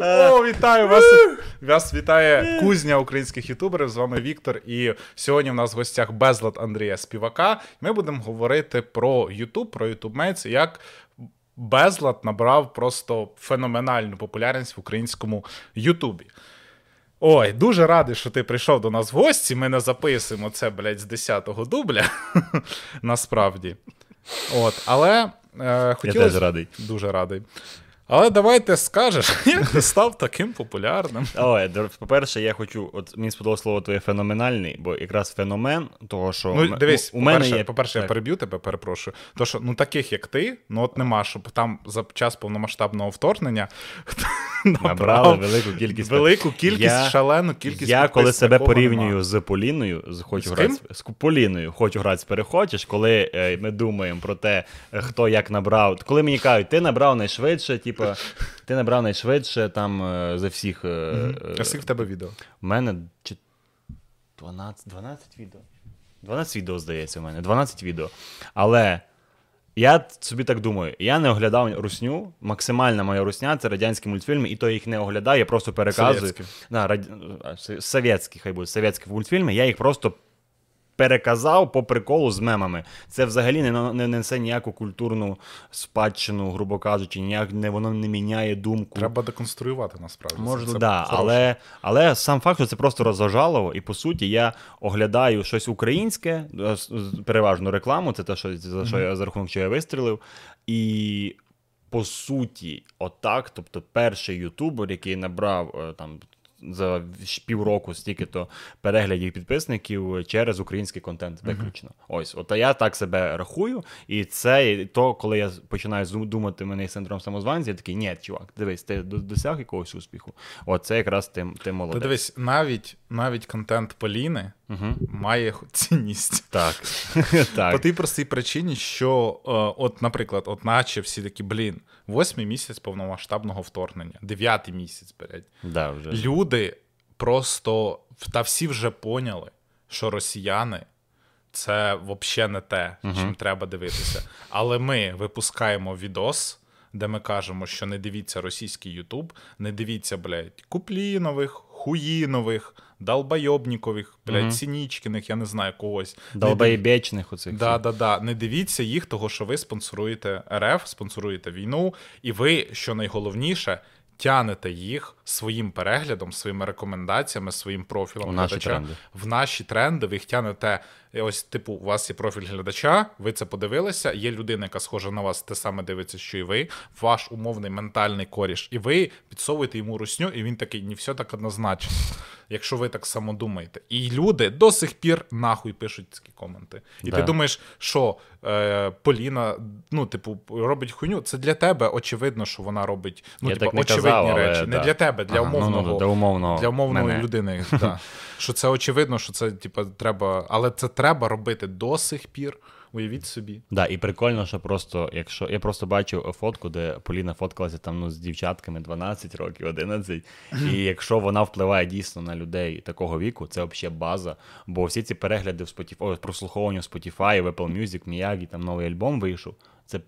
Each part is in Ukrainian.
О, вітаю вас! Вас вітає кузня українських ютуберів. З вами Віктор. І сьогодні в нас в гостях безлад Андрія Співака. Ми будемо говорити про Ютуб, про ютубмець, як безлад набрав просто феноменальну популярність в українському Ютубі. Ой, дуже радий, що ти прийшов до нас в гості. Ми не записуємо це, блядь, з 10-го дубля. Насправді. От, але е, хотілося... Я теж радий. Дуже радий. Але давайте скажеш, як ти став таким популярним. Ой, по-перше, я хочу. От мені сподобалось слово твоє феноменальний, бо якраз феномен, того, що ну, дивись, у мене по-перше, є... по-перше, я переб'ю тебе, перепрошую. То що ну таких, як ти, ну от нема, щоб там за час повномасштабного вторгнення набрали велику кількість велику кількість, я, шалену кількість. Я коли себе порівнюю нема. з Поліною, з хочу з грати з Поліною, хочу грати з перехочеш, коли е, ми думаємо про те, хто як набрав. Коли мені кажуть, ти набрав найшвидше, типу, ти набрав найшвидше там е, за всіх. Mm-hmm. А скільки в тебе відео? У мене 12 12 відео. 12 відео, здається, у мене. 12 відео. Але. Я собі так думаю, я не оглядав русню. Максимальна моя русня це радянські мультфільми, і то їх не оглядаю, я просто переказую. Совєтські. Да, раді... Совєтські, хай будуть совєтські мультфільми, я їх просто переказав по приколу з мемами. Це взагалі не не несе ніяку культурну спадщину, грубо кажучи, ніяк не воно не міняє думку. Треба деконструювати насправді. Можна, це, да, але але сам факт, що це просто розважалово, і по суті я оглядаю щось українське, е, переважно рекламу, це те, що за що я за рахунок чого я вистрілив. І по суті, отак, тобто перший ютубер, який набрав е, там за півроку стільки-то переглядів підписників через український контент виключно. Uh-huh. Ось, от я так себе рахую, і це то, коли я починаю думати мене синдром самозванця, я такий, ні, чувак, дивись, ти досяг якогось успіху. От це якраз ти, ти молодець. Ти дивись, навіть навіть контент Поліни угу. має цінність. Так. так. По тій простій причині, що, е, от, наприклад, от наче всі такі, блін, восьмий місяць повномасштабного вторгнення, дев'ятий місяць, блядь. Да, вже. Люди просто та всі вже поняли, що росіяни. Це взагалі не те, uh-huh. чим треба дивитися. Але ми випускаємо відос, де ми кажемо, що не дивіться російський Ютуб, не дивіться, блядь, Куплінових, Хуїнових, Долбойобнікових, блядь, mm-hmm. Сінічкиних, я не знаю когось. Долбоєбечних оцих. Да, да, да. Не дивіться їх, того що ви спонсоруєте РФ, спонсоруєте війну, і ви, що найголовніше, тянете їх своїм переглядом, своїми рекомендаціями, своїм профілем в наші тренди. в наші тренди. Ви їх тянете. Ось, типу, у вас є профіль глядача, ви це подивилися. Є людина, яка схожа на вас, те саме дивиться, що і ви, ваш умовний ментальний коріш, і ви підсовуєте йому русню, і він такий, не все так однозначно, якщо ви так само думаєте. І люди до сих пір нахуй пишуть такі коменти. І да. ти думаєш, що е, Поліна, ну, типу, робить хуйню. Це для тебе очевидно, що вона робить ну, Я типу, очевидні казав, речі. Але, не для тебе, для ага, умовного ну, ну, для умовного для умовної мене. людини. да. Що це очевидно, що це типу, треба, але це треба робити до сих пір. Уявіть собі. Да, і прикольно, що просто, якщо я просто бачив фотку, де Поліна фоткалася там ну, з дівчатками 12 років, 11. І якщо вона впливає дійсно на людей такого віку, це взагалі база. Бо всі ці перегляди в Spotify, прослуховування в Spotify, в Apple Music, Miyagi, там новий альбом вийшов. Це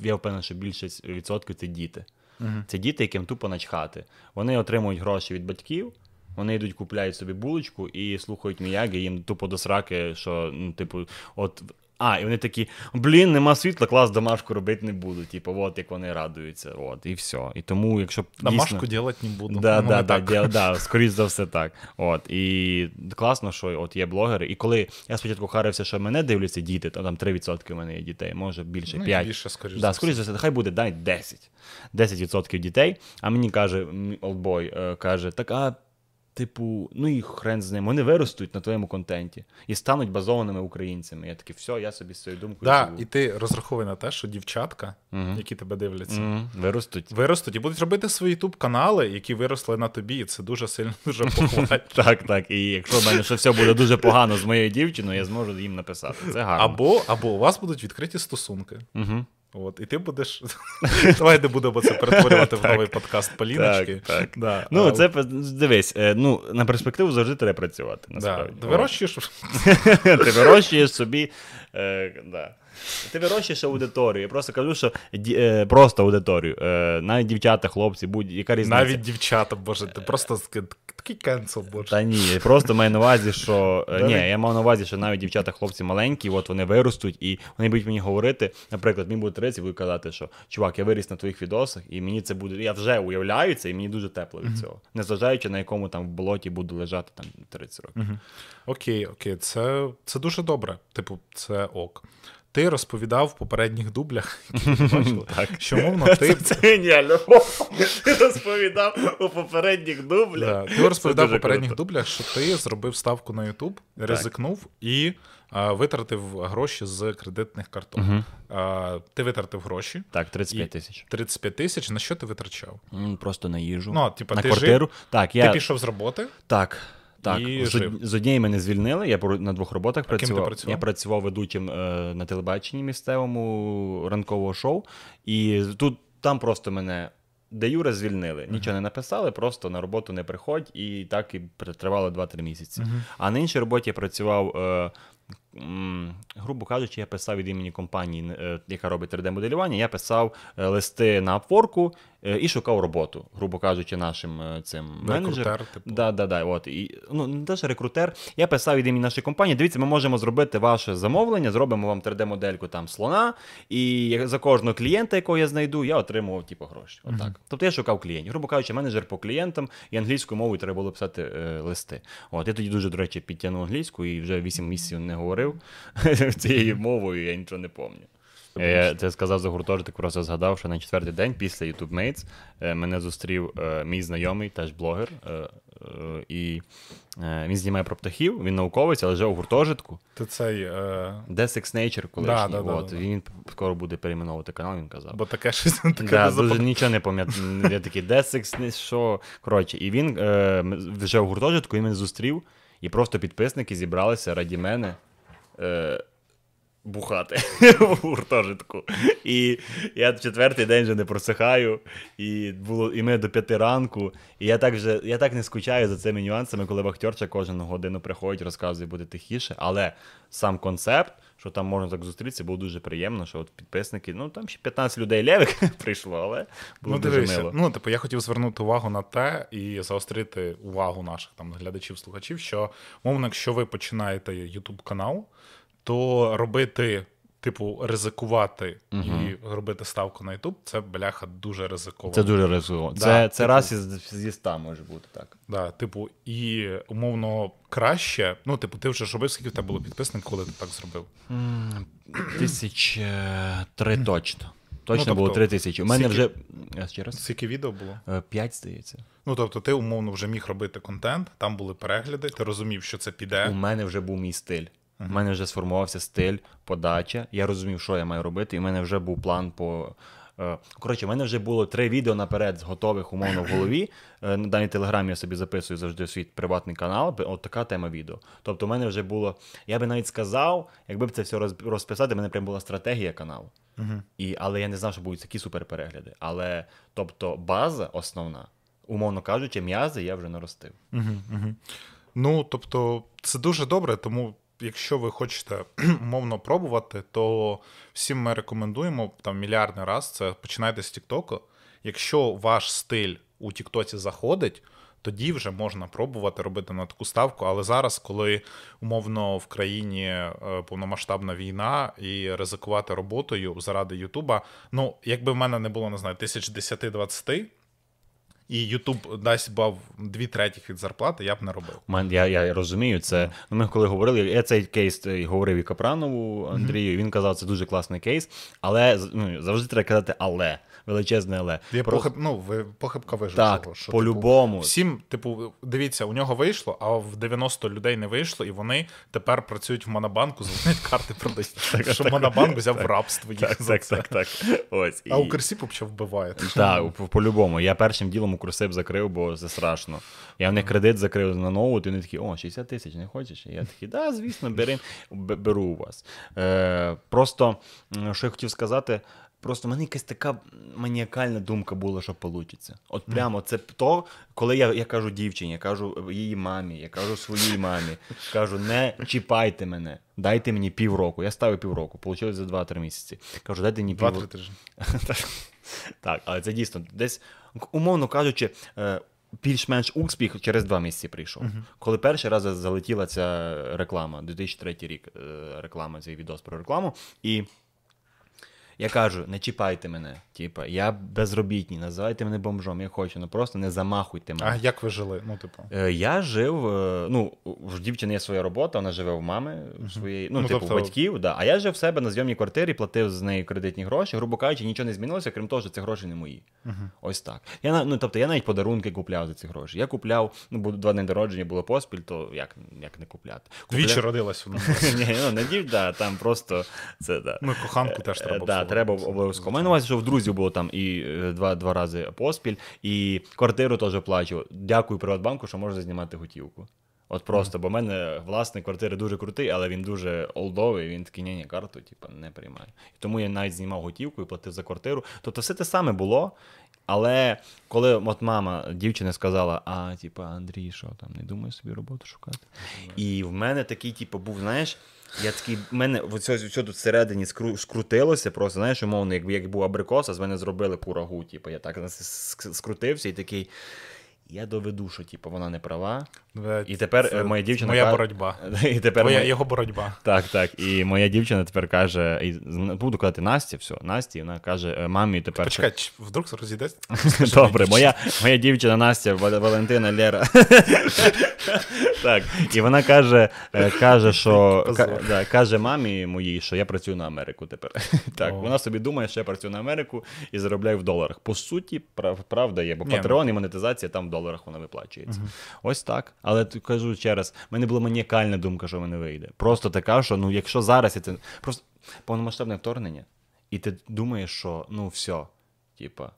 я впевнений, що більшість відсотків це діти. Uh-huh. Це діти, яким тупо начхати. Вони отримують гроші від батьків. Вони йдуть, купляють собі булочку і слухають міяги, їм тупо до сраки, що, ну, типу, от а, і вони такі: блін, нема світла, клас домашку робити не буду. Типу, от як вони радуються. От, і все. І тому, якщо Домашку дійсно... делать не буду. Да, ну, да, да, да, да, скоріш за все так. От, І класно, що от є блогери. І коли я спочатку харився, що мене дивляться діти, то там 3% у мене є дітей, може більше, ну, 5. Більше, скоріш да, скоріш за все, хай буде дай 10. 10% дітей. А мені каже, олдбой, е, каже, так, а. Типу, ну і хрен з ним, вони виростуть на твоєму контенті і стануть базованими українцями. Я такий, все, я собі з цією думкою. Да, живу. І ти розраховуй на те, що дівчатка, uh які тебе дивляться, uh виростуть виростуть і будуть робити свої ютуб канали, які виросли на тобі, і це дуже сильно дуже похвалять. Так, так. І якщо в мене ще все буде дуже погано з моєю дівчиною, я зможу їм написати. Це гарно. Або або у вас будуть відкриті стосунки. Угу. От, і ти будеш. Давай не будемо це перетворювати в новий подкаст Поліночки. Так, так. Да. Ну, це дивись, е, ну, на перспективу завжди треба працювати. да. Насправді. Ти вирощуєш Ти вирощуєш собі. Е, да. Ти вирощуєш аудиторію. Я просто кажу, що е, просто аудиторію. Е, навіть дівчата, хлопці, будь-яка різниця. навіть дівчата, боже, ти просто такий кенсел, боже. Та ні, я просто маю на увазі, що е, ні, я мав на увазі, що навіть дівчата, хлопці маленькі, от вони виростуть, і вони будуть мені говорити. Наприклад, мені буде 30, будуть казати, що чувак, я виріс на твоїх відосах, і мені це буде. Я вже уявляю це, і мені дуже тепло від цього. Незважаючи на якому там в болоті буду лежати там 30 років. Окей, окей, це, це дуже добре. Типу, це ок. Ти розповідав в попередніх дублях, які ми бачили, що мовно ти. Це геніально. Ти розповідав у попередніх дублях. Ти розповідав в попередніх дублях, що ти зробив ставку на YouTube, ризикнув і витратив гроші з кредитних карток. Ти витратив гроші. Так, 35 І- тисяч. 35 тисяч. На що ти витрачав? Просто на їжу. Ну, типа, на ти квартиру. Так, я Ти пішов з роботи, Так. Так, І з, жив. з однієї мене звільнили, я на двох роботах ким ти працював. працював? Я працював ведучим е, на телебаченні місцевому ранкового шоу, і тут там просто мене де юре звільнили. Нічого не написали, просто на роботу не приходь, і так і тривало 2-3 місяці. А на іншій роботі я працював. Е, Грубо кажучи, я писав від імені компанії, е, яка робить 3D-моделювання, я писав е, листи на Upwork е, і шукав роботу, грубо кажучи, нашим цим менеджерам. рекрутер, типу. Да, да, да. От. І, ну, не те, рекрутер. Я писав від імені нашої компанії. Дивіться, ми можемо зробити ваше замовлення, зробимо вам 3D-модельку там слона, і за кожного клієнта, якого я знайду, я отримував типу, гроші. Отак. Тобто я шукав клієнтів. Грубо кажучи, менеджер по клієнтам і англійською мовою треба було писати е, листи. От я тоді дуже, до речі, підтягнув англійську і вже 8 місяців не говорив цією мовою, я нічого не пам'ятаю. Я це сказав за гуртожиток, просто згадав, що на четвертий день після YouTube Mates е, мене зустрів е, мій знайомий, теж блогер, е, е, і е, він знімає про птахів, він науковець, але вже у гуртожитку. ти цей. Е... Death Sex Nature колишній. Да, да, от, да. Він скоро буде перейменовувати канал, він казав. Бо таке щось таке Да, не дуже нічого не пам'ятаю. Я такий, де секс, що. Коротше, і він е, вже в гуртожитку він мене зустрів, і просто підписники зібралися раді мене. Е, Бухати в гуртожитку. І я четвертий день вже не просихаю, і було і ми до п'яти ранку. І я так вже я так не скучаю за цими нюансами, коли вахтерча кожну годину приходить, розказує, буде тихіше. Але сам концепт, що там можна так зустрітися, було дуже приємно, що от підписники, ну там ще 15 людей левих прийшло, але було Ну, дуже дивися, мило. ну, типу, я хотів звернути увагу на те і заострити увагу наших там глядачів, слухачів, що, мовно, якщо ви починаєте YouTube канал, то робити, типу, ризикувати і робити ставку на YouTube, це бляха дуже ризиковано. Це дуже ризиково. Да, це це типу- раз із, зі ста може бути так. Да, типу, і умовно краще. Ну, типу, ти вже ж робив, скільки в тебе було підписників, коли ти так зробив. Тисяч три точно. Точно Ну, було тобто, три тисячі. У мене скільки- вже. е, Ще раз? Скільки відео було? Е, П'ять, здається. Ну, тобто, ти умовно вже міг робити контент, там були перегляди, ти розумів, що це піде. У мене вже був мій стиль. У мене вже сформувався стиль, подача. Я розумів, що я маю робити, і в мене вже був план по. е, Коротше, в мене вже було три відео наперед готових умовно в голові. Е, На даній телеграмі я собі записую завжди свій приватний канал. От така тема відео. Тобто, в мене вже було. Я би навіть сказав, якби б це все розписати, в мене прям була стратегія каналу. І, але я не знав, що будуть такі суперперегляди. Але тобто, база основна, умовно кажучи, м'язи я вже наростив. Ну, тобто, це дуже добре, тому якщо ви хочете умовно пробувати, то всім ми рекомендуємо там мільярдний раз це починайте з Тіктоку. Якщо ваш стиль у Тіктоці заходить, тоді вже можна пробувати робити на таку ставку. Але зараз, коли умовно в країні е, повномасштабна війна і ризикувати роботою заради Ютуба, ну якби в мене не було, не знаю, тисяч 10-20, і Ютуб дасть бав дві третіх від зарплати, я б не робив. Я, я розумію це. Ну, ми коли говорили, я цей кейс е, говорив і Капранову Андрію. Він казав, це дуже класний кейс, але ну, завжди треба казати але. Величезне але. Є Просто- похиб, ну, ви похибка вижив. Так, що, по-любому. Типу, всім, типу, дивіться, у нього вийшло, а в 90 людей не вийшло, і вони тепер працюють в Монобанку, дзвонять карти продають. Щоб Монобанк взяв в рабство їх Так, за так, це. так, так. Ось. А і- Укрсіп взагалі вбиває. Так, по- по-любому. Я першим ділом Укрсип закрив, бо це страшно. Я в них кредит закрив на нову, і вони такі, о, 60 тисяч не хочеш? І я такий, да, звісно, бери, беру у вас. Е, просто, що я хотів сказати, Просто в мене якась така маніакальна думка була, що вийде. От прямо це то, коли я я кажу дівчині, я кажу її мамі, я кажу своїй мамі, кажу, не чіпайте мене, дайте мені півроку. Я ставив півроку, вийшло за 2-3 місяці. Кажу, дайте мені півроку. тижні. Так, але це дійсно десь, умовно кажучи, е, більш-менш успіх через два місяці прийшов. Коли перший раз залетіла ця реклама, 2003 рік е, реклама, цей відос про рекламу. І я кажу: не чіпайте мене. Типа, я безробітний, називайте мене бомжом, я хочу, ну просто не замахуйте мене. А як ви жили? Ну, типу. Е, Я жив, е, ну, в дівчини є своя робота, вона живе в мами своєї, ну, ну типу, тобто... батьків, да. а я жив в себе на зйомній квартирі, платив з неї кредитні гроші, грубо кажучи, нічого не змінилося, крім того, що це гроші не мої. Uh-huh. Ось так. Я ну, тобто я навіть подарунки купляв за ці гроші. Я купляв, ну, два дні народження було поспіль, то як як не купляти? Купля... Двічі родилась вона. Ні, ну не дів, да, там просто це, да. Ну, коханку теж треба. Треба обов'язково. У мене увазі, що в друзів було там і е, два два рази поспіль, і квартиру теж плачу. Дякую Приватбанку, що можна знімати готівку. От просто, бо в мене власник квартири дуже крутий, але він дуже олдовий, він такий, ні, ні, карту типу, не приймає. І тому я навіть знімав готівку і платив за квартиру. Тобто все те саме було. Але коли от мама дівчини сказала, а типу, Андрій, що там, не думаю собі роботу шукати. І в мене такий, типу, був, знаєш. Я такий, в мене все, все тут всередині скру, скрутилося, просто знаєш, умовно, якби як був абрикос, а з мене зробили курагу. Типу, я так скрутився і такий. Я доведу, що типу, вона не права. І тепер Це моя дівчина моя каже... боротьба. І тепер Твоя моя... його боротьба. Так, так. І моя дівчина тепер каже: і буду казати Насті, все, Насті, вона каже, «Е, мамі тепер. Почекай, вдруг розійдеться? Добре, моя моя дівчина Настя, Валентина Лера. Так, і вона каже, е, каже, що да, каже мамі моїй, що я працюю на Америку тепер. Так, вона собі думає, що я працюю на Америку і заробляю в доларах. По суті, правда є, бо Патреон і монетизація там в доларах вона виплачується. Ось так. Але кажу ще раз, в мене була маніакальна думка, що мене вийде. Просто така, що ну, якщо зараз це просто повномасштабне вторгнення, і ти думаєш, що ну все, типа.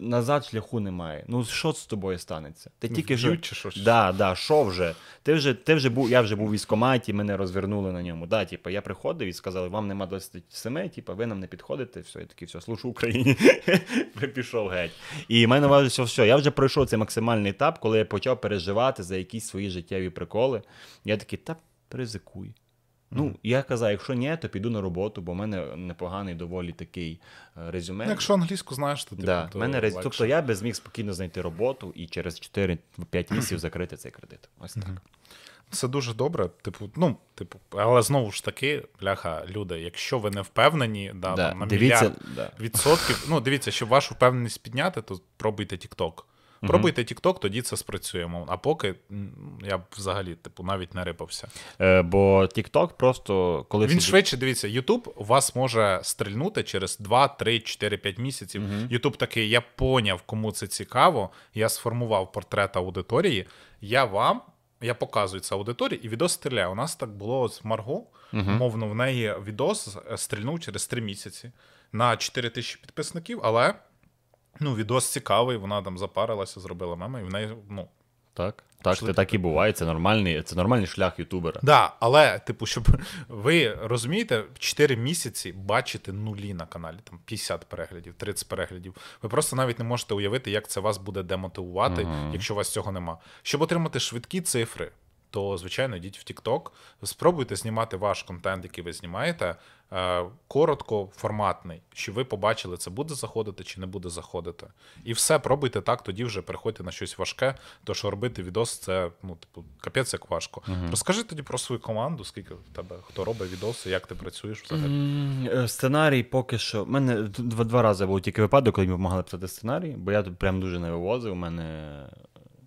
Назад шляху немає. Ну що з тобою станеться? Ти тільки що чи що? Да, да, що вже? Ти вже ти вже був, я вже був в військкоматі, мене розвернули на ньому. Да, типу, я приходив і сказали, вам нема 27, типу, ви нам не підходите, все, я такий, все, служу Україні. Пішов геть. І в мене важливо, все, я вже пройшов цей максимальний етап, коли я почав переживати за якісь свої життєві приколи. Я такий, та ризикуй. Ну, я казав, якщо ні, то піду на роботу, бо в мене непоганий доволі такий е, резюме. Ну, якщо англійську знаєш, то да, то мене рез... Тобто я би зміг спокійно знайти роботу і через 4-5 місяців закрити цей кредит. Ось так. Це дуже добре. Типу, ну, типу, але знову ж таки, бляха, люди, якщо ви не впевнені, да, да. Там, на дивіться, мільярд да. відсотків, ну дивіться, щоб вашу впевненість підняти, то пробуйте TikTok. Пробуйте TikTok, тоді це спрацює. А поки я б взагалі типу навіть не рипався. Е, Бо TikTok просто коли він швидше дивіться, YouTube вас може стрільнути через 2, 3, 4, 5 місяців. Угу. YouTube такий, я поняв, кому це цікаво. Я сформував портрет аудиторії. Я вам. Я показую це аудиторії, і відос стріляє. У нас так було з Марго. Uh-huh. Мовно, в неї відос стрільнув через 3 місяці на 4 тисячі підписників, але Ну, відос цікавий, вона там запарилася, зробила меми, і в неї, ну. Так, так, це так і буває, це нормальний це нормальний шлях ютубера. Так, да, але, типу, щоб ви розумієте, 4 місяці бачите нулі на каналі, там 50 переглядів, 30 переглядів. Ви просто навіть не можете уявити, як це вас буде демотивувати, uh-huh. якщо у вас цього нема. Щоб отримати швидкі цифри, то, звичайно, йдіть в TikTok, спробуйте знімати ваш контент, який ви знімаєте, е, коротко, форматний, щоб ви побачили, це буде заходити чи не буде заходити. І все, пробуйте так, тоді вже переходьте на щось важке, то що робити відос, це ну, типу, капець як важко. uh Розкажи тоді про свою команду, скільки в тебе хто робить відоси, як ти працюєш взагалі? Mm, сценарій поки що. У мене два два рази був тільки випадок, коли мені допомагали писати сценарій, бо я тут прям дуже не вивозив. У мене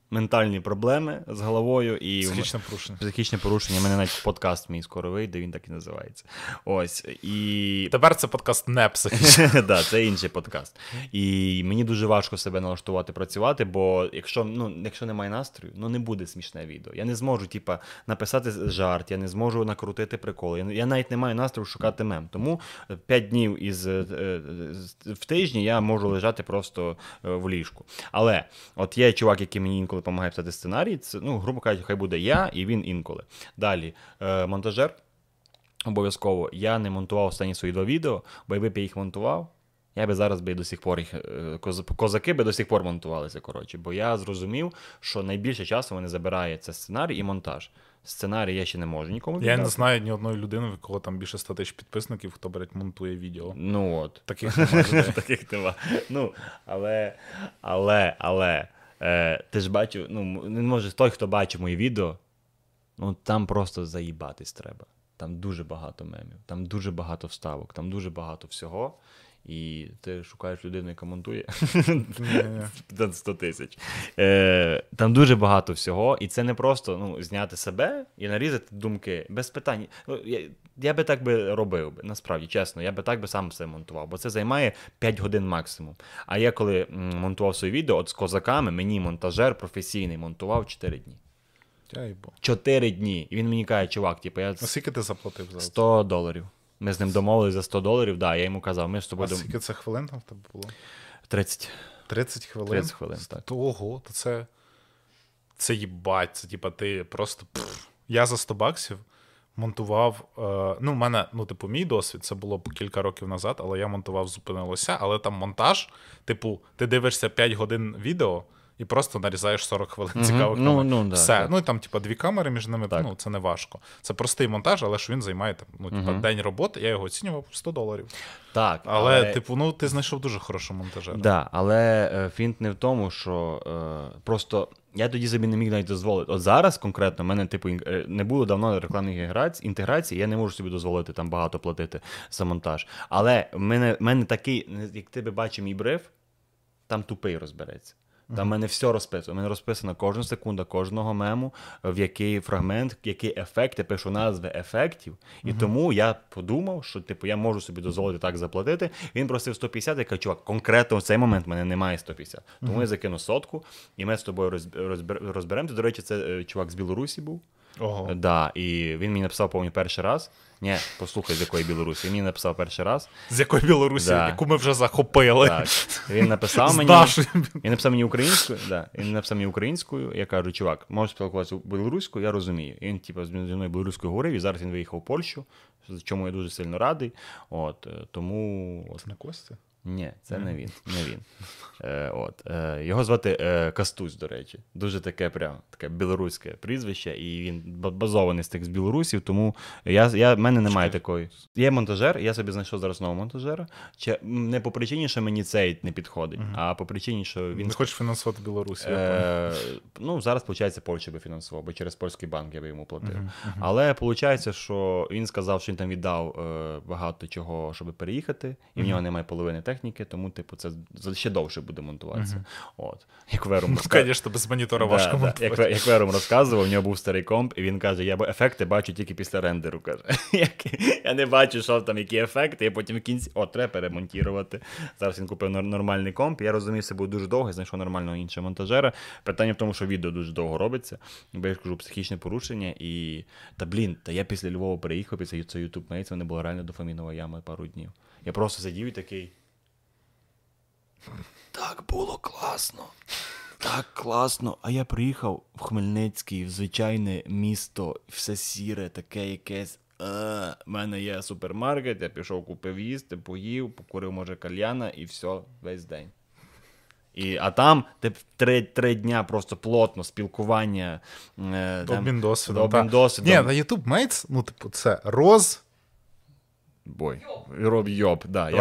ментальні проблеми з головою і психічне порушення. Психічне порушення. У мене навіть подкаст мій скоро вийде, він так і називається. Ось. І... Тепер це подкаст не психічний. Так, це інший подкаст. І мені дуже важко себе налаштувати, працювати, бо якщо ну, якщо немає настрою, ну не буде смішне відео. Я не зможу, типа, написати жарт, я не зможу накрутити прикол. Я, я навіть не маю настрою шукати мем. Тому 5 днів із е, в тижні я можу лежати просто е, в ліжку. Але от є чувак, який мені інколи допомагає писати сценарій. Це, ну, грубо кажучи, хай буде я і він інколи. Далі, е, монтажер. Обов'язково я не монтував останні свої два відео, бо якби я їх монтував, я би зараз би до сих пор їх е, козаки би до сих пор монтувалися. Коротше, бо я зрозумів, що найбільше часу вони забирає це сценарій і монтаж. Сценарій я ще не можу нікому Я не знаю ні одної людини, в кого там більше 100 тисяч підписників, хто береть монтує відео. Ну от. Таких немає. Таких нема. Ну, але, але, але, е, ти ж бачив, ну, не може той, хто бачив мої відео, ну там просто заїбатись треба. Там дуже багато мемів, там дуже багато вставок, там дуже багато всього. І ти шукаєш людину, яка монтує Ні-ні. 100 тисяч. Е, там дуже багато всього, і це не просто ну, зняти себе і нарізати думки без питань. Ну, я, я би так би робив, би, насправді, чесно, я би так би сам все монтував, бо це займає 5 годин максимум. А я коли монтував своє відео, от з козаками, мені монтажер професійний монтував 4 дні. 4 дні. І він мені каже, чувак, типу, я А скільки ти заплатив за це? 100 доларів. Ми з ним домовились за 100 доларів, да, я йому казав, ми з А тобою дом... скільки це хвилин там в тебе було? 30. 30 хвилин? 30 хвилин, так. То, ого, то це. Це їбать, це типа ти просто. пф. Я за 100 баксів монтував. Е, ну, в мене, ну, типу, мій досвід, це було кілька років назад, але я монтував зупинилося, але там монтаж, типу, ти дивишся 5 годин відео. І просто нарізаєш 40 хвилин Мгм. цікавих Ну, ну, да, Все. так. Ну і там, типа, дві камери між ними, Так. ну це не важко. Це простий монтаж, але ж він займає там, ну, типа, Мгм. день роботи, я його оцінював 100 доларів. Так, Але, типу, ну ти знайшов дуже хорошого монтажера. Да, але е, фінт не в тому, що е, просто я тоді собі не міг навіть дозволити. От зараз конкретно в мене, типу, е, не було давно рекламних інтеграцій, я не можу собі дозволити там багато платити за монтаж. Але в мене, в мене такий, як ти би бачив мій бриф, там тупий розбереться. Там в мене все розписано. У мене розписана кожна секунда кожного мему, в який фрагмент, який ефект, я пишу назви ефектів. І тому я подумав, що типу я можу собі дозволити так заплатити. Він просив 150, я кажу, чувак, конкретно в цей момент в мене немає 150. Тому я закину сотку, і ми з тобою розб- розбер- розберемося. До речі, це е, чувак з Білорусі був. Ого. Да, і він мені написав, повні перший раз. Ні, послухай, з якої Білорусі. Він мені написав перший раз. З якої Білорусі, Да. яку ми вже захопили. Так. Він написав мені. Він написав мені українською, да. Він написав мені українською. Я кажу, чувак, можеш спілкуватися білоруською, я розумію. І він, типу, зі мною білоруською говорив, і зараз він виїхав в Польщу, чому я дуже сильно радий. От, е, тому. Це не Костя? Ні, це не він. Не він. Е, от, е, його звати е, Кастусь, до речі. Дуже таке прям таке білоруське прізвище, і він базований з тих з білорусів, тому я, я, в мене немає Чекай. такої. Є монтажер, я собі знайшов зараз нового монтажера. Чи, не по причині, що мені цей не підходить, а по причині, що він Не хочеш фінансувати Білорусі. Е, ну, зараз, виходить, Польща би фінансував, бо через польський банк я би йому платив. Але виходить, що він сказав, що він там віддав е, багато чого, щоб переїхати, і в нього немає половини техніки, тому, типу, це ще довше буде монтуватися. От. Як Верум Ну, звісно, без монітора важко монтувати. Як, як Верум розказував, у нього був старий комп, і він каже: я ефекти бачу тільки після рендеру. каже. Я не бачу, що там які ефекти, я потім в кінці о, треба перемонтувати. Зараз він купив нормальний комп. Я розумію, це буде дуже довго, знайшов нормального іншого монтажера. Питання в тому, що відео дуже довго робиться, бо я ж кажу, психічне порушення. І та блін, та я після Львова приїхав, після цього YouTube Mates, мене була реально дофамінова яма пару днів. Я просто сидів і такий. Так було класно. Так класно. А я приїхав в Хмельницький, в звичайне місто, все сіре, таке якесь. Е, в мене є супермаркет, я пішов, купив їсти, поїв, покурив, може, кальяна, і все, весь день. І, а там три, три дня просто плотно спілкування. Е, Обмін досвідом. Обмін досвідом. Ні, на YouTube Mates, ну, типу, це роз... Бой. Роз'йоб, да.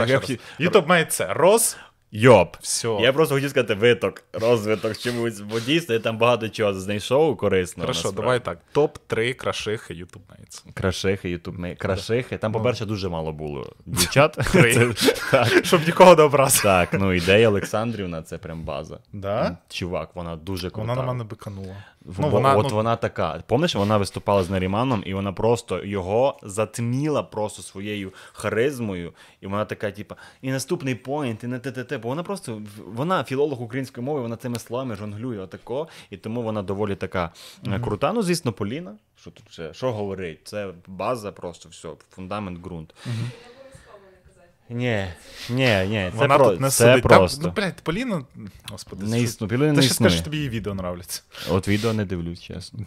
YouTube Mates це роз'йоб. Все. Я просто хотів сказати виток, розвиток чомусь, бо дійсно я там багато чого знайшов корисного. Хорошо, насправді. давай так. Топ-3 крашихи YouTube Mates. Крашихи, YouTube Mates. Крашихи. Там, по-перше, дуже мало було дівчат. Щоб нікого не образити. Так, ну ідея Олександрівна, це прям база. Да? Чувак, вона дуже крута. Вона на мене биканула. Ну, вона, от ну, вона така. Помниш, вона виступала з Наріманом, і вона просто його затміла просто своєю харизмою. І вона така, типа, і наступний поінт, і не те. Бо вона просто вона філолог української мови, вона цими словами жонглює отако, і тому вона доволі така е, крута. Ну, звісно, Поліна. Що тут ще? Що говорить? Це база, просто все, фундамент, ґрунт. Ні, ні, ні, це, вона про... тут не це сидить. просто. Там, ну, блядь, Поліна, господи, не існує. Поліна ти не ще скажеш, тобі її відео нравляться. От відео не дивлюсь, чесно.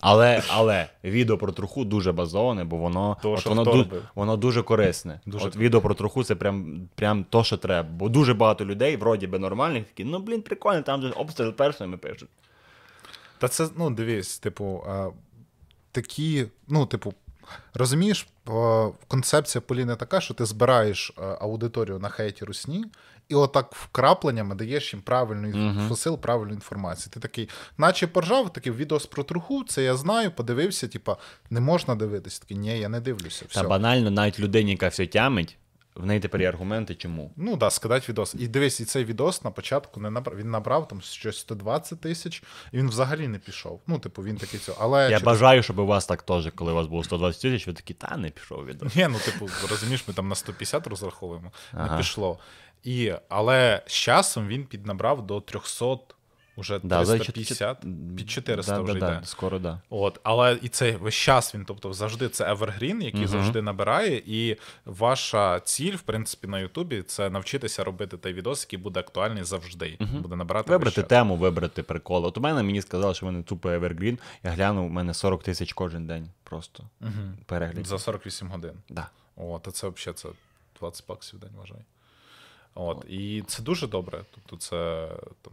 Але, але відео про труху дуже базоване, бо воно, То, от що воно, хто ду- робив? воно дуже корисне. Дуже от відео про труху це прям, прям то, що треба. Бо дуже багато людей, вроді би нормальних, такі, ну блін, прикольно, там же обстріл першими пишуть. Та це, ну, дивись, типу, а, такі, ну, типу, розумієш, концепція Поліни така, що ти збираєш аудиторію на хейті русні, і отак вкрапленнями даєш їм правильну інф- посил, правильну інформацію. Ти такий, наче поржав, такий відос про труху, це я знаю, подивився, типа, не можна дивитися. Такий, ні, я не дивлюся. Все. Та банально, навіть людині, яка все тямить, в неї тепер є аргументи, чому. Ну да, скидати відос. І дивись, і цей відос на початку не набрав. Він набрав там щось 120 тисяч, і він взагалі не пішов. Ну, типу, він такий цього. Але Я через- бажаю, щоб у вас так теж, коли у вас було 120 тисяч, ви такі, та не пішов відео. Ні, ну типу, розумієш, ми там на 150 розраховуємо, Ага. не пішло. І, але з часом він піднабрав до 300, уже Да, за 350, під 400 да, вже да, йде. да, скоро, да. От, але і це весь час він, тобто, завжди це Evergreen, який Мгм. завжди набирає. І ваша ціль, в принципі, на Ютубі це навчитися робити той відос, який буде актуальний завжди. Буде набирати Вибрати тему, вибрати прикол. От у мене мені сказали, що в мене тупо Evergreen. Я глянув, у мене 40 тисяч кожен день просто Мгм. переглядів. за 48 годин. Да. О, то це взагалі це 20 баксів в день вважай. От, і це дуже добре. Тобто, це там.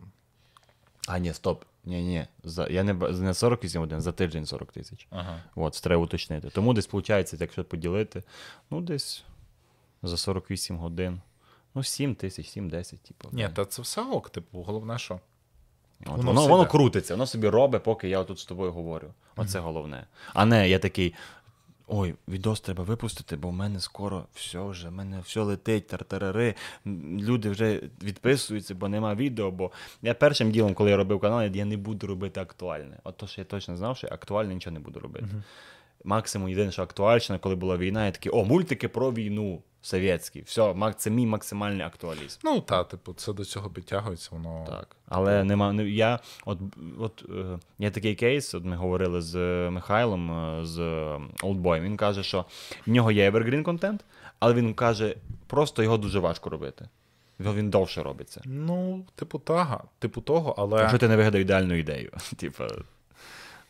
А, ні, стоп. Ні, ні. За, я не, не 48 годин, за тиждень 40 тисяч. Ага. От, це треба уточнити. Тому десь виходить, якщо поділити, ну десь за 48 годин. Ну, 7 тисяч, 7-10, типу. Ні, та це все ок, типу, головне, що. От, воно воно, воно крутиться, воно собі робить, поки я тут з тобою говорю. Оце головне. А не я такий. Ой, відос треба випустити, бо в мене скоро все вже, в мене все летить, тартарари. Люди вже відписуються, бо нема відео. Бо я першим ділом, коли я робив канал, я не буду робити актуальне. От то, що я точно знав, що я актуальне нічого не буду робити. Максимум єдине, що актуальне, коли була війна, я такий, о, мультики про війну совєтські. Все, це мій максимальний актуалізм. Ну, та, типу, це до цього підтягується, воно. Так. Але нема. не- Я от, от е, є такий кейс, от ми говорили з е, Михайлом е, з е, Oldboy. Він каже, що в нього є evergreen контент, але він каже, просто його дуже важко робити. Він довше робиться. Ну, типу, тага, типу того, але. Якщо ти не вигадав ідеальну ідею. Типа,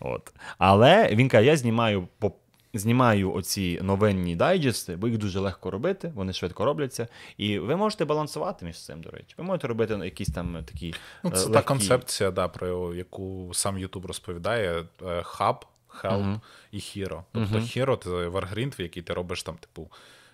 от. Але він каже, я знімаю по. Знімаю оці новинні дайджести, бо їх дуже легко робити, вони швидко робляться. І ви можете балансувати між цим, до речі. Ви можете робити якісь там такі. Ну, е, це та концепція, да, про яку сам Ютуб розповідає: hub, help Мгм. і hero. Тобто Мгм. hero це варгрінт, в який ти робиш там, типу,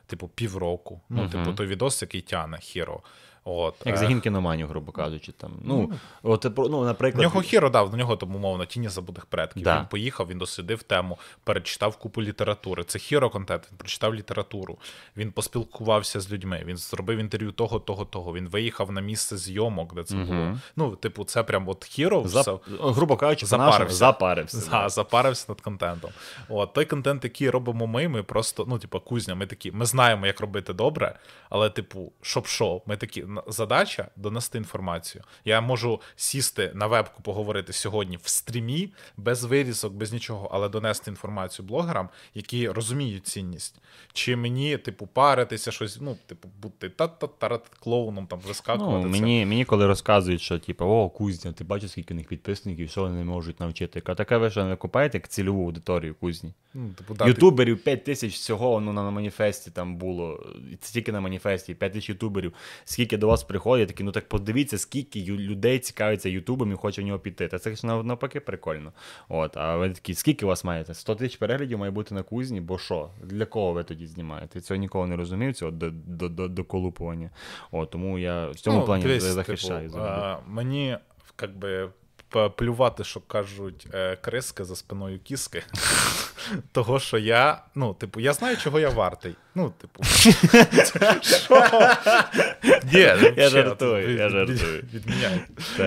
типу, півроку. Ну, Мгм. типу, той відос, який тяне хіро. От, Як е, загін кіноманів, грубо кажучи. Там. Ну, от, е, ну, наприклад, нього hero дав, в нього там, умовно, тіні забутих предків. Да. Він поїхав, він дослідив тему, перечитав купу літератури. Це hero контент, він прочитав літературу, він поспілкувався з людьми, він зробив інтерв'ю того, того, того. Він виїхав на місце зйомок, де це Мгм. було. Ну, типу, це прям от hero зап... все. грубо кажучи, Запарився. запарився. запарився. За, запарився над контентом. От той контент, який робимо ми, ми просто, ну, типу, кузня, ми такі, ми знаємо, як робити добре, але, типу, щоб що, ми такі, задача донести інформацію. Я можу сісти на вебку, поговорити сьогодні в стрімі, без вирізок, без нічого, але донести інформацію блогерам, які розуміють цінність. Чи мені, типу, паритися, щось, ну, типу, бути та-та-та клоуном, там, вискакувати. Ну, мені, мені коли розказують, що типу, о, кузня, ти бачиш, скільки у них підписників, що вони можуть навчити. Я таке ви що не купаєте як цільову аудиторію кузні. ну, типу, да, Ютуберів 5 тисяч всього ну, на маніфесті там було. Це тільки на маніфесті, 5 тисяч ютуберів. Скільки до вас приходять, такі, ну так подивіться, скільки людей цікавиться Ютубом і хоче в нього піти. Та це ж навпаки прикольно. От, а ви такі, скільки у вас маєте? 100 тисяч переглядів має бути на кузні, бо що? Для кого ви тоді знімаєте? Цього ніколи не розумів, цього до, до, до, доколупування. От, тому я в цьому плані Ну, дивись, захищаю. Типу, а, мені як би плювати, що кажуть е, криски за спиною кіски. Того, що я, ну, типу, я знаю, чого я вартий. Ну, типу. Що? Ні, Я жартую, я жартую.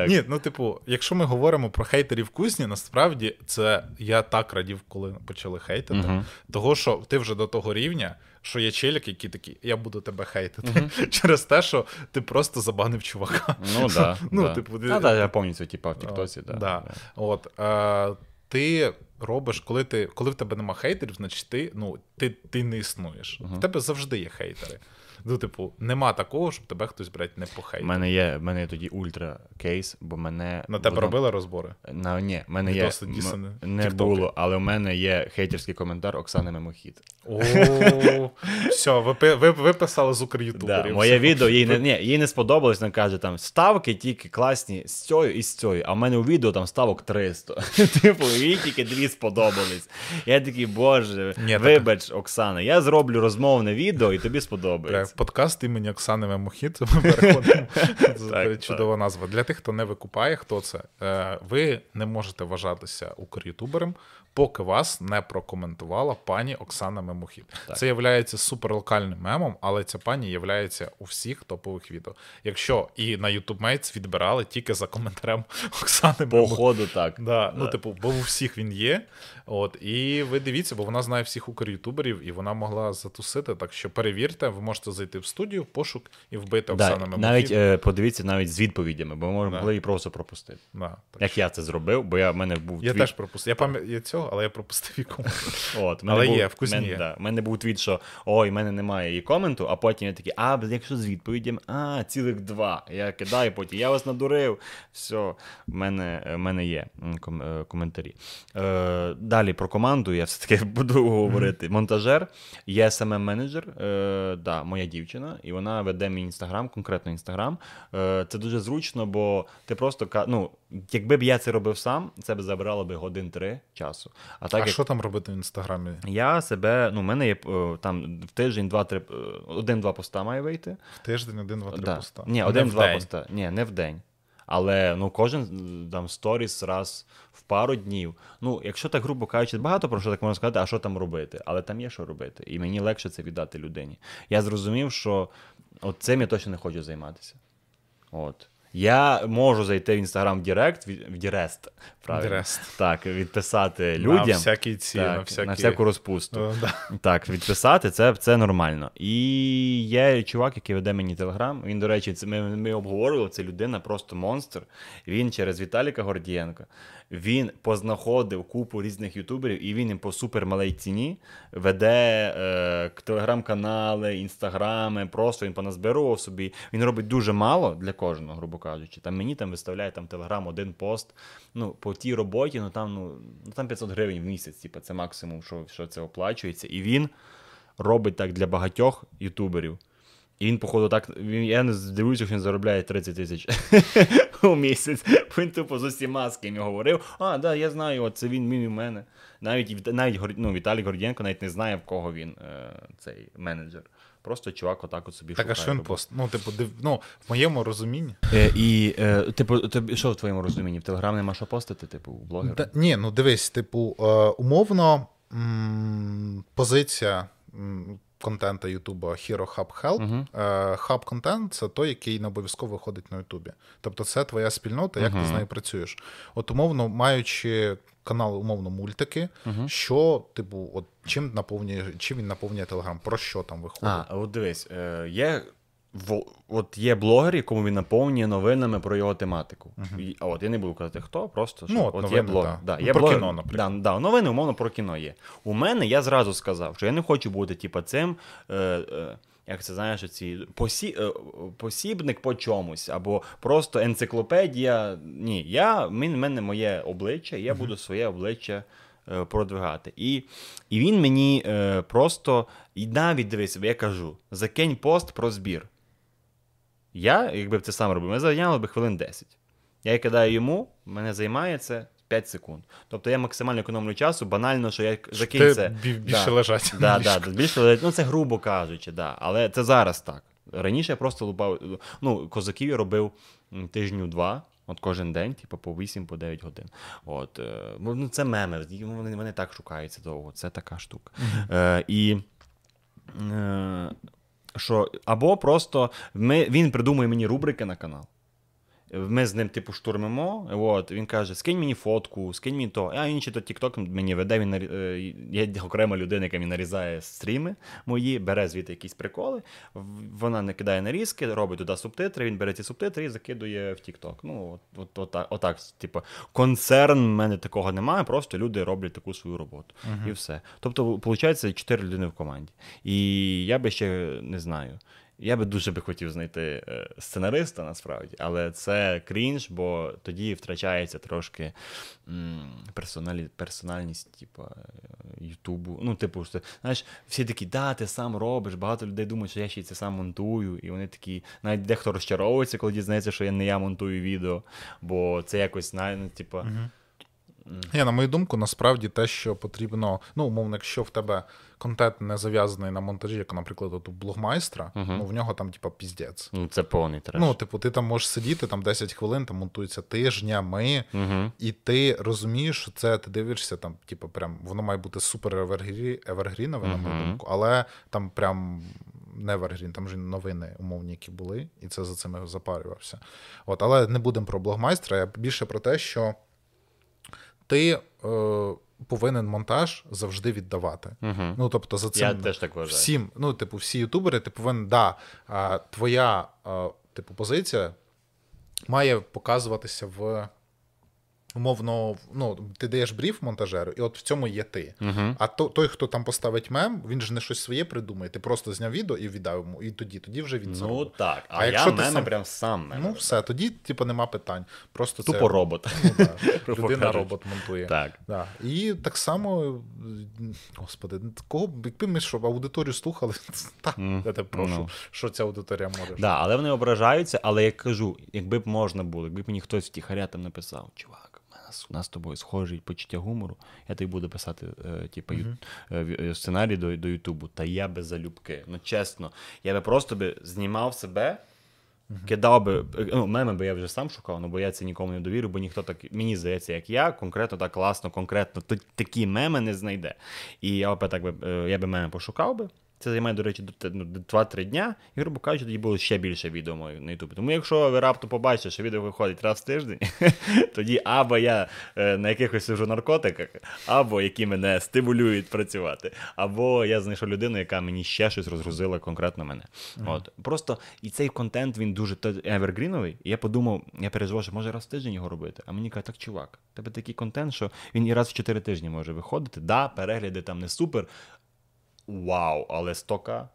Ні, ну, типу, якщо ми говоримо про хейтерів кузні, насправді це я так радів, коли почали хейтити. Того, що ти вже до того рівня, що є челік, який такий, я буду тебе хейтити. Через те, що ти просто забанив чувака. Ну, да, ну, да. типу, А, да, я пам'ятаю, типа в Тіктосі, да. Да. От, е, ти робиш, коли ти, коли в тебе нема хейтерів, значить ти, ну, ти, ти не існуєш. В тебе завжди є хейтери. Ну, типу, нема такого, щоб тебе хтось, блядь, не У похейтив. мене є, в мене є тоді ультра кейс, бо мене. На тебе воно- робили розбори? На, ні, в мене є. Відоси м- Не тіктоки. було, але в мене є хейтерський коментар Оксани Мимохід. О, все, ви, ви, ви писали з Да, моє відео їй не, ні, їй не сподобалось, вона каже, там ставки тільки класні з цією і з цією, а в мене у відео там ставок 300. Типу, їй тільки дві сподобались. Я такий, боже, вибач, Оксана, я зроблю розмовне відео і тобі сподобається. Подкаст імені Оксани Мемохід. Чудова назва. Для тих, хто не викупає, хто це. Е, Ви не можете вважатися укрютубером, поки вас не прокоментувала пані Оксана Мемохід. Це є суперлокальним мемом, але ця пані є у всіх топових відео. Якщо і на YouTube Mates відбирали тільки за коментарем Оксани Мемохід. ходу так. Да, ну, типу, бо у всіх він є. От, і ви дивіться, бо вона знає всіх укрютуберів, і вона могла затусити. Так що перевірте, ви можете зайти в студію, в пошук і вбити Да, Оксану Мемохід. навіть е, подивіться навіть з відповідями, бо ми Да. могли її просто пропустити. Да, так. Як я це зробив, бо я в мене був Я твіт. теж пропустив. Я пам'ятаю цього, але я пропустив яку. От, в Але був, є, вкусні мене, є. Да, в мене був твіт, що ой, в мене немає її коменту, а потім я такий, а, якщо з відповідями, а, цілих два. Я кидаю потім, я вас надурив. Все, в мене, в мене є ком, е, коментарі. Е, далі про команду я все-таки буду говорити. Монтажер, є smm менеджер е, да, моя дівчина, і вона веде мій інстаграм, конкретно інстаграм. Е, це дуже зручно, бо ти просто ну, якби б я це робив сам, це б забирало би годин три часу. А так а як що там робити в інстаграмі? я себе, ну, в мене є е, там в тиждень два-три, е, один-два поста має вийти. В тиждень один, два, три Да. поста. Ні, один-два поста. Ні, не в день. Але ну, кожен там сторіс раз в пару днів. Ну, якщо так грубо кажучи, багато про що так можна сказати, а що там робити? Але там є що робити. І мені легше це віддати людині. Я зрозумів, що от цим я точно не хочу займатися. От. Я можу зайти в інстаграм Direct, в Direct, правильно? Direct. Так, відписати На людям. всякі ці, так, на всякі... на всяку розпусту. Е, да. Так, відписати це, це нормально. І є чувак, який веде мені телеграм. Він, до речі, це ми, ми обговорювали, це людина просто монстр. Він через Віталіка Гордієнка. Він познаходив купу різних ютуберів, і він їм по супермалій ціні веде е, телеграм-канали, інстаграми. Просто він поназбирував собі. Він робить дуже мало для кожного, грубо кажучи. Там мені там виставляє там телеграм один пост. Ну, по тій роботі, ну там, ну, ну там 500 гривень в місяць, типу, це максимум, що, що це оплачується. І він робить так для багатьох ютуберів. І він, походу, так. Він, я не здивуюся, що він заробляє 30 тисяч у місяць. Він тупо з усіма з ким я говорив. А, да, я знаю, от це він, він у мене. Навіть, навіть ну, Віталій Гордієнко навіть не знає, в кого він е, цей менеджер. Просто чувак отак от собі Так, а що він пост? Ну, типу, див... ну, в моєму розумінні. Е, і, е, типу, тобі, що в твоєму розумінні? В Телеграм нема що постити, типу, у блогера? Та, ні, ну дивись, типу, е, умовно м, позиція м, контента Ютуба Hero Hub Help. Е, Хаб контент це той, який не обов'язково виходить на Ютубі. Тобто це твоя спільнота, як ти з нею працюєш. От умовно, маючи канал, умовно, мультики, Мгм. що, типу, от чим наповнює, чим він наповнює Телеграм, про що там виходить? А, от дивись, е, є, в, от є блогер, якому він наповнює новинами про його тематику. І, а от я не буду казати хто, просто що Ну, от от, новини, є блогер. да. Да, Ну, є про блогер, кіно, наприклад. Да, да, новини, умовно, про кіно є. У мене я зразу сказав, що я не хочу бути, типу, цим. Е, е, як це знаєш, ці посі, е, посібник по чомусь, або просто енциклопедія. Ні, я, в мене моє обличчя, я буду своє обличчя е, продвигати. І, і він мені е, просто, і навіть дивись, я кажу: закинь пост про збір. Я, якби б це сам робив, мене зайняло би хвилин 10. Я кидаю йому, мене займає це 5 секунд. Тобто я максимально економлю часу, банально, що я закинь Ти це. більше Да. лежать. Да, да, да, більше, ну це грубо кажучи, да. але це зараз так. Раніше я просто лупав. Ну, козаків я робив тижню два, от кожен день, типу, по 8 по 9 годин. От, е, ну, це меми, вони, вони так шукаються довго, це така штука. Е, і е, що, або просто ми, він придумує мені рубрики на канал. Ми з ним, типу, штурмимо. От, він каже: скинь мені фотку, скинь мені то. А чи то TikTok мені веде. Він е, є окрема людина, яка мені нарізає стріми мої, бере звідти якісь приколи. Вона не кидає нарізки, робить туди субтитри. Він бере ці субтитри і закидує в TikTok. Ну, от, от, отак, отак, типу, концерн в мене такого немає, просто люди роблять таку свою роботу. І все. Тобто, виходить, чотири людини в команді. І я би ще не знаю. Я би дуже би хотів знайти е, сценариста насправді, але це крінж, бо тоді втрачається трошки персоналі, персональність, типу, е, Ютубу. Ну, типу, що, знаєш, всі такі, да, ти сам робиш. Багато людей думають, що я ще це сам монтую. І вони такі, навіть дехто розчаровується, коли дізнається, що я не я монтую відео, бо це якось, знає, ну, типу, Ні, на мою думку, насправді те, що потрібно, ну, умовно, якщо в тебе контент не зав'язаний на монтажі, як, наприклад, от у блогмайстра, ну в нього там, типа, піздець. ну, це повний треш. Ну, типу, ти там можеш сидіти там 10 хвилин, там монтується тижнями, Угу. і ти розумієш, що це ти дивишся, там, типу, прям воно має бути супер евергрі, евергрінове, на мою думку, але там прям не евергрін, там же новини умовні, які були, і це за цим я запарювався. От, але не будемо про блогмайстра, я більше про те, що ти е, повинен монтаж завжди віддавати. Угу. Ну, тобто, за цим Я теж так вважаю. всім, ну, типу, всі ютубери, ти повинен, да, твоя, типу, позиція має показуватися в. Умовно, ну, ти даєш бріф монтажеру, і от в цьому є ти. Угу. А то, той, хто там поставить мем, він ж не щось своє придумає. Ти просто зняв відео і віддав йому, і тоді, тоді вже він Ну заробив. так, а, А я якщо ти мене сам- прям сам мене. Ну, все, тоді, типу, нема питань. Просто це Тупо робот. ну, да, людина робот монтує. Так. Да. І так само, господи, кого якби ми щоб аудиторію слухали, та, Мгм. я тебе прошу, Ну. що ця аудиторія може. Да, але вони ображаються, але я кажу, якби б можна було, якби б мені хтось втіхаря там написав, чувак, нас, у нас з тобою схожий почуття гумору, я тобі буду писати е, типу, е, е, сценарій до, до Ютубу, та я би залюбки. Ну чесно, я би просто би знімав себе. Кидав би, е, ну, меми би я вже сам шукав, ну бо я це нікому не довірю, бо ніхто так, мені здається, як я, конкретно так класно, конкретно такі меми не знайде. І я опять так би, я би меми пошукав би. Це займає, до речі, ну, 2-3 дня, і, грубо кажучи, тоді було ще більше відео на Ютубі. Тому якщо ви раптом побачите, що відео виходить раз в тиждень, тоді або я е, на якихось сижу наркотиках, або які мене стимулюють працювати, або я знайшов людину, яка мені ще щось розгрузила конкретно мене. От. Просто і цей контент він дуже евергріновий. І я подумав, я переживав, що може раз в тиждень його робити. А мені кажуть, так, чувак, тебе такий контент, що він і раз в 4 тижні може виходити. Да, перегляди там не супер. Вау, але стока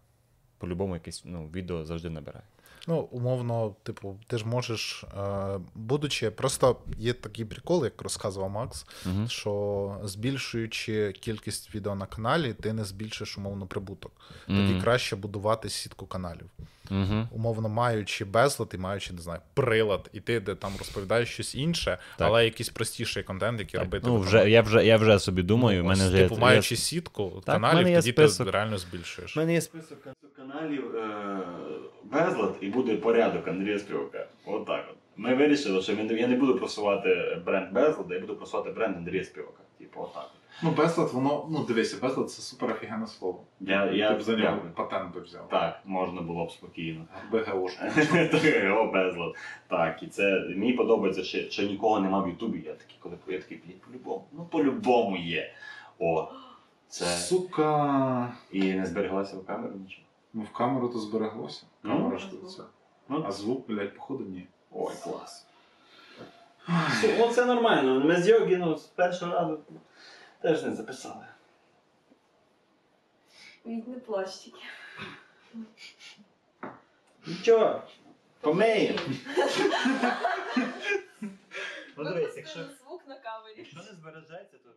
по-любому якесь ну, відео завжди набирає. Ну, умовно, типу, ти ж можеш, е, будучи, просто є такий прикол, як розказував Макс, Мгм. що збільшуючи кількість відео на каналі, ти не збільшиш умовно прибуток. Тоді краще будувати сітку каналів. Угу. Умовно, маючи безлад і маючи, не знаю, прилад, і ти де там розповідаєш щось інше, Так. але якийсь простіший контент, який робити. Ну, вже, я, вже, я вже собі думаю, в Ну, мене ось, вже типу, маючи є- сітку в каналів, тоді список. ти реально збільшуєш. У мене є список каналів е- безлад і буде порядок Андрія Співака. Отак от. Ми вирішили, що я не буду просувати бренд безлада, я буду просувати бренд Андрія Співака. Типу, отак. от. Ну, безлад, воно, ну дивися, безлад це супер офігенне слово. Я, я, Ти б за нього патент би взяв. Так, можна було б спокійно. БГОшка. О, безлад. Так, і це мені подобається, що, що нікого нема в Ютубі. Я такий, коли я такий, блін, по-любому. Ну, по-любому є. О, це. Сука. І не збереглася в камеру нічого. Ну, в камеру то збереглося. Ну, Камера ж тут це. Ну, А звук, блядь, походу, ні. Ой, клас. Ну, це нормально. Ми з йоги, ну, з першого разу теж не записали. Від не пластики. Нічого, помиємо. Ну, дивись, якщо, звук на камері. якщо не збережеться, то